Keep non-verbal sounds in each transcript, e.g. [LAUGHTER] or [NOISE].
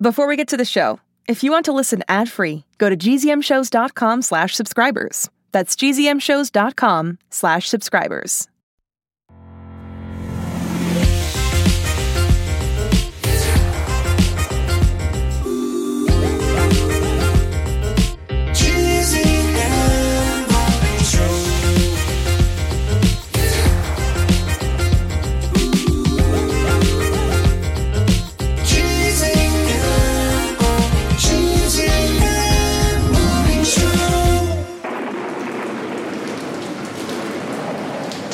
Before we get to the show, if you want to listen ad-free, go to gzmshows.com slash subscribers. That's gzmshows.com slash subscribers.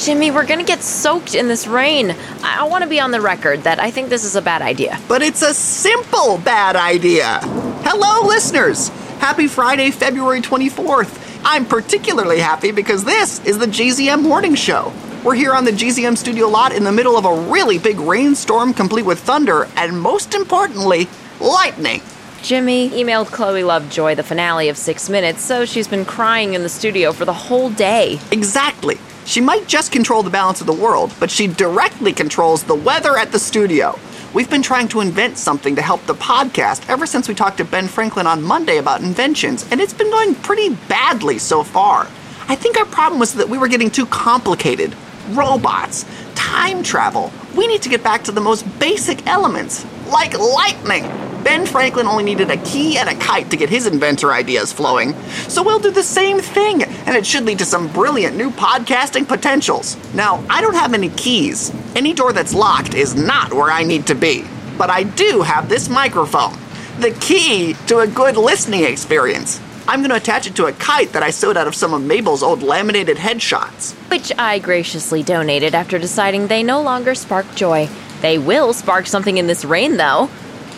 Jimmy, we're gonna get soaked in this rain. I, I want to be on the record that I think this is a bad idea. But it's a simple bad idea. Hello, listeners. Happy Friday, February 24th. I'm particularly happy because this is the GZM Morning Show. We're here on the GZM studio lot in the middle of a really big rainstorm complete with thunder and, most importantly, lightning. Jimmy emailed Chloe Lovejoy the finale of Six Minutes, so she's been crying in the studio for the whole day. Exactly. She might just control the balance of the world, but she directly controls the weather at the studio. We've been trying to invent something to help the podcast ever since we talked to Ben Franklin on Monday about inventions, and it's been going pretty badly so far. I think our problem was that we were getting too complicated. Robots, time travel. We need to get back to the most basic elements, like lightning. Ben Franklin only needed a key and a kite to get his inventor ideas flowing. So we'll do the same thing, and it should lead to some brilliant new podcasting potentials. Now, I don't have any keys. Any door that's locked is not where I need to be. But I do have this microphone, the key to a good listening experience. I'm going to attach it to a kite that I sewed out of some of Mabel's old laminated headshots. Which I graciously donated after deciding they no longer spark joy. They will spark something in this rain, though.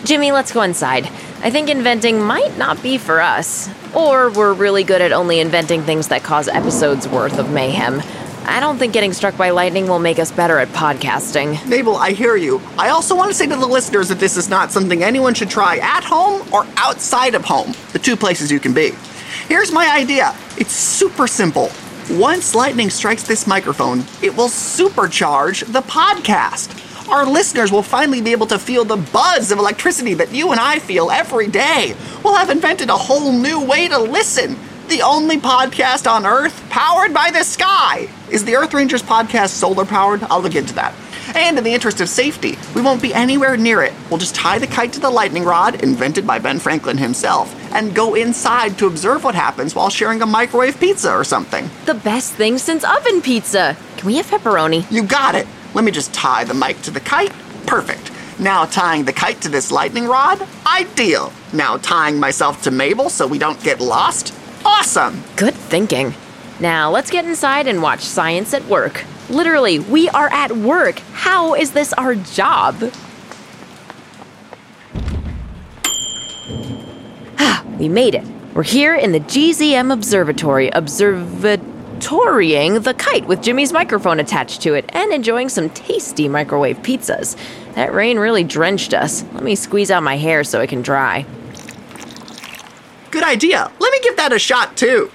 Jimmy, let's go inside. I think inventing might not be for us. Or we're really good at only inventing things that cause episodes worth of mayhem. I don't think getting struck by lightning will make us better at podcasting. Mabel, I hear you. I also want to say to the listeners that this is not something anyone should try at home or outside of home, the two places you can be. Here's my idea it's super simple. Once lightning strikes this microphone, it will supercharge the podcast our listeners will finally be able to feel the buzz of electricity that you and I feel every day. We'll have invented a whole new way to listen. The only podcast on Earth powered by the sky. Is the Earth Rangers podcast solar powered? I'll look into that. And in the interest of safety, we won't be anywhere near it. We'll just tie the kite to the lightning rod, invented by Ben Franklin himself, and go inside to observe what happens while sharing a microwave pizza or something. The best thing since oven pizza. Can we have pepperoni? You got it. Let me just tie the mic to the kite. Perfect. Now tying the kite to this lightning rod? Ideal. Now tying myself to Mabel so we don't get lost? Awesome. Good thinking. Now let's get inside and watch science at work. Literally, we are at work. How is this our job? Ah, [SIGHS] we made it. We're here in the GZM Observatory, observatorying the kite with Jimmy's microphone attached to it and enjoying some tasty microwave pizzas. That rain really drenched us. Let me squeeze out my hair so it can dry. Good idea. Let me give that a shot too.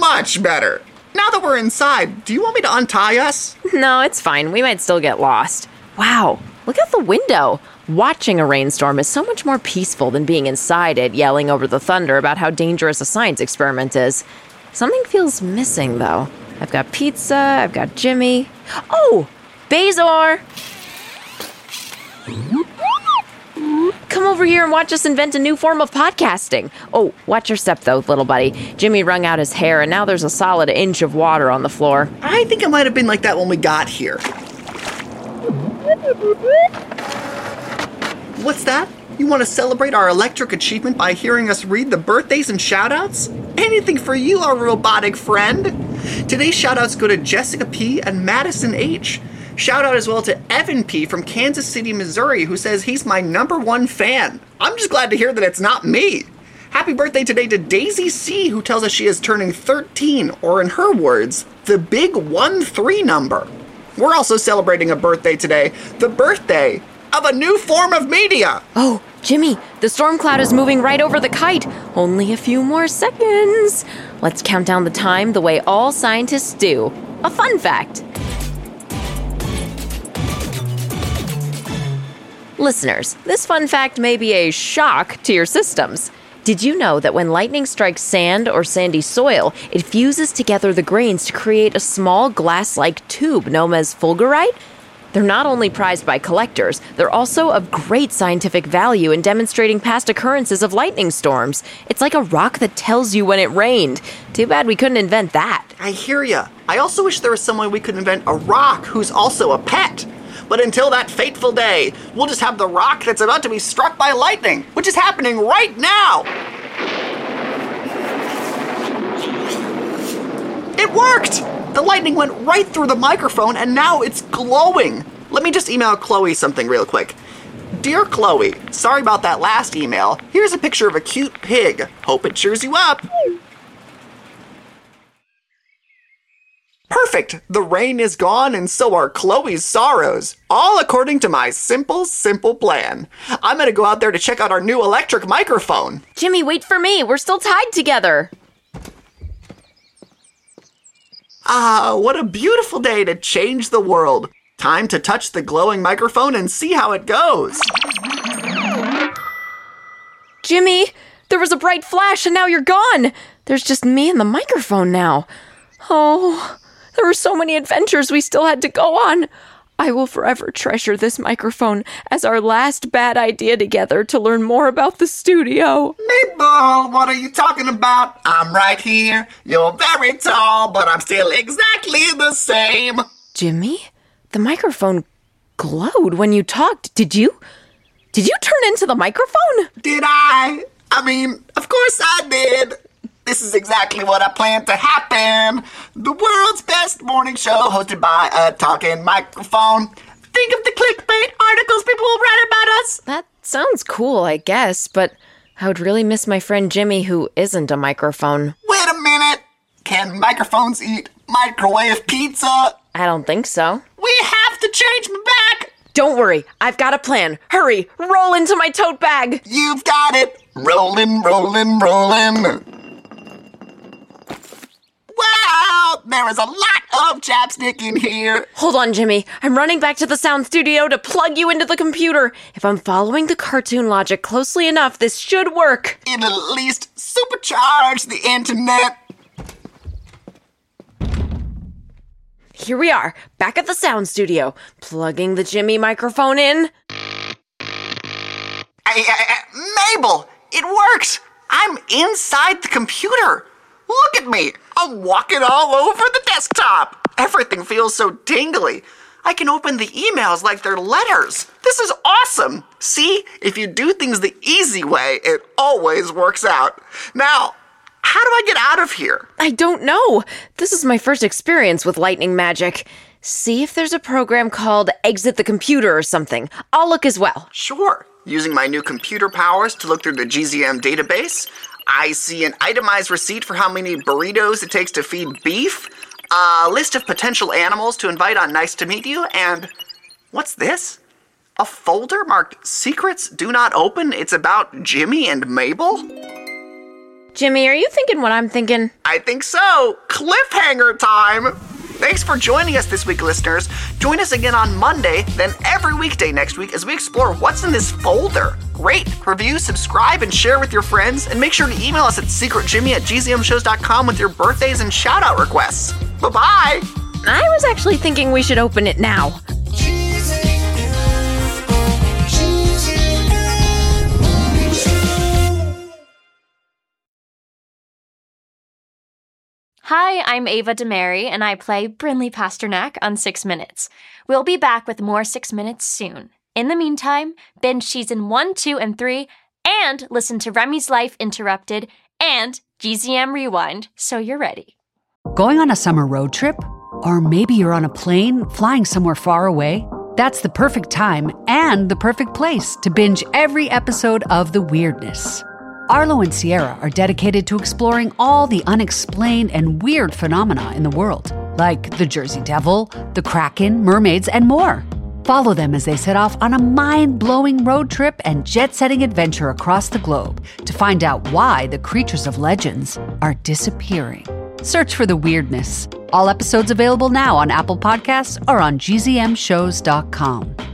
Much better. Now that we're inside, do you want me to untie us? No, it's fine. We might still get lost. Wow, look out the window. Watching a rainstorm is so much more peaceful than being inside it, yelling over the thunder about how dangerous a science experiment is. Something feels missing, though. I've got pizza, I've got Jimmy. Oh, Bazor! Come over here and watch us invent a new form of podcasting. Oh, watch your step though, little buddy. Jimmy wrung out his hair and now there's a solid inch of water on the floor. I think it might have been like that when we got here. What's that? You want to celebrate our electric achievement by hearing us read the birthdays and shoutouts? Anything for you, our robotic friend. Today's shoutouts go to Jessica P. and Madison H. Shout out as well to Evan P. from Kansas City, Missouri, who says he's my number one fan. I'm just glad to hear that it's not me. Happy birthday today to Daisy C., who tells us she is turning 13, or in her words, the big 1 3 number. We're also celebrating a birthday today, the birthday of a new form of media. Oh, Jimmy, the storm cloud is moving right over the kite. Only a few more seconds. Let's count down the time the way all scientists do. A fun fact. Listeners, this fun fact may be a shock to your systems. Did you know that when lightning strikes sand or sandy soil, it fuses together the grains to create a small glass like tube known as fulgurite? They're not only prized by collectors, they're also of great scientific value in demonstrating past occurrences of lightning storms. It's like a rock that tells you when it rained. Too bad we couldn't invent that. I hear ya. I also wish there was some way we could invent a rock who's also a pet. But until that fateful day, we'll just have the rock that's about to be struck by lightning, which is happening right now. It worked! The lightning went right through the microphone and now it's glowing. Let me just email Chloe something real quick. Dear Chloe, sorry about that last email. Here's a picture of a cute pig. Hope it cheers you up. Perfect! The rain is gone and so are Chloe's sorrows. All according to my simple, simple plan. I'm gonna go out there to check out our new electric microphone. Jimmy, wait for me. We're still tied together. Ah, what a beautiful day to change the world. Time to touch the glowing microphone and see how it goes. Jimmy, there was a bright flash and now you're gone. There's just me and the microphone now. Oh, there were so many adventures we still had to go on. I will forever treasure this microphone as our last bad idea together to learn more about the studio. Mabel, what are you talking about? I'm right here. You're very tall, but I'm still exactly the same. Jimmy, the microphone glowed when you talked. Did you? Did you turn into the microphone? Did I? I mean, of course I did. This is exactly what I planned to happen. The world's best morning show hosted by a talking microphone. Think of the clickbait articles people will write about us. That sounds cool, I guess, but I would really miss my friend Jimmy who isn't a microphone. Wait a minute. Can microphones eat microwave pizza? I don't think so. We have to change back. Don't worry, I've got a plan. Hurry, roll into my tote bag. You've got it. Rolling, rolling, rolling. There is a lot of chapstick in here. Hold on, Jimmy. I'm running back to the sound studio to plug you into the computer. If I'm following the cartoon logic closely enough, this should work. It'll at least supercharge the internet. Here we are, back at the sound studio, plugging the Jimmy microphone in. Hey, hey, hey, Mabel, it works. I'm inside the computer. Look at me. I'm walking all over the desktop. Everything feels so tingly. I can open the emails like they're letters. This is awesome. See, if you do things the easy way, it always works out. Now, how do I get out of here? I don't know. This is my first experience with lightning magic. See if there's a program called Exit the Computer or something. I'll look as well. Sure. Using my new computer powers to look through the GZM database, I see an itemized receipt for how many burritos it takes to feed beef, a list of potential animals to invite on Nice to Meet You, and what's this? A folder marked Secrets Do Not Open? It's about Jimmy and Mabel? Jimmy, are you thinking what I'm thinking? I think so. Cliffhanger time. Thanks for joining us this week, listeners. Join us again on Monday, then every weekday next week as we explore what's in this folder. Rate, review, subscribe, and share with your friends. And make sure to email us at secretjimmy at gzmshows.com with your birthdays and shout out requests. Bye bye. I was actually thinking we should open it now. Hi, I'm Ava DeMary, and I play Brinley Pasternak on Six Minutes. We'll be back with more Six Minutes soon. In the meantime, binge season 1, 2, and 3, and listen to Remy's Life Interrupted and GZM Rewind so you're ready. Going on a summer road trip? Or maybe you're on a plane flying somewhere far away? That's the perfect time and the perfect place to binge every episode of The Weirdness. Arlo and Sierra are dedicated to exploring all the unexplained and weird phenomena in the world, like the Jersey Devil, the Kraken, mermaids, and more. Follow them as they set off on a mind blowing road trip and jet setting adventure across the globe to find out why the creatures of legends are disappearing. Search for the weirdness. All episodes available now on Apple Podcasts or on gzmshows.com.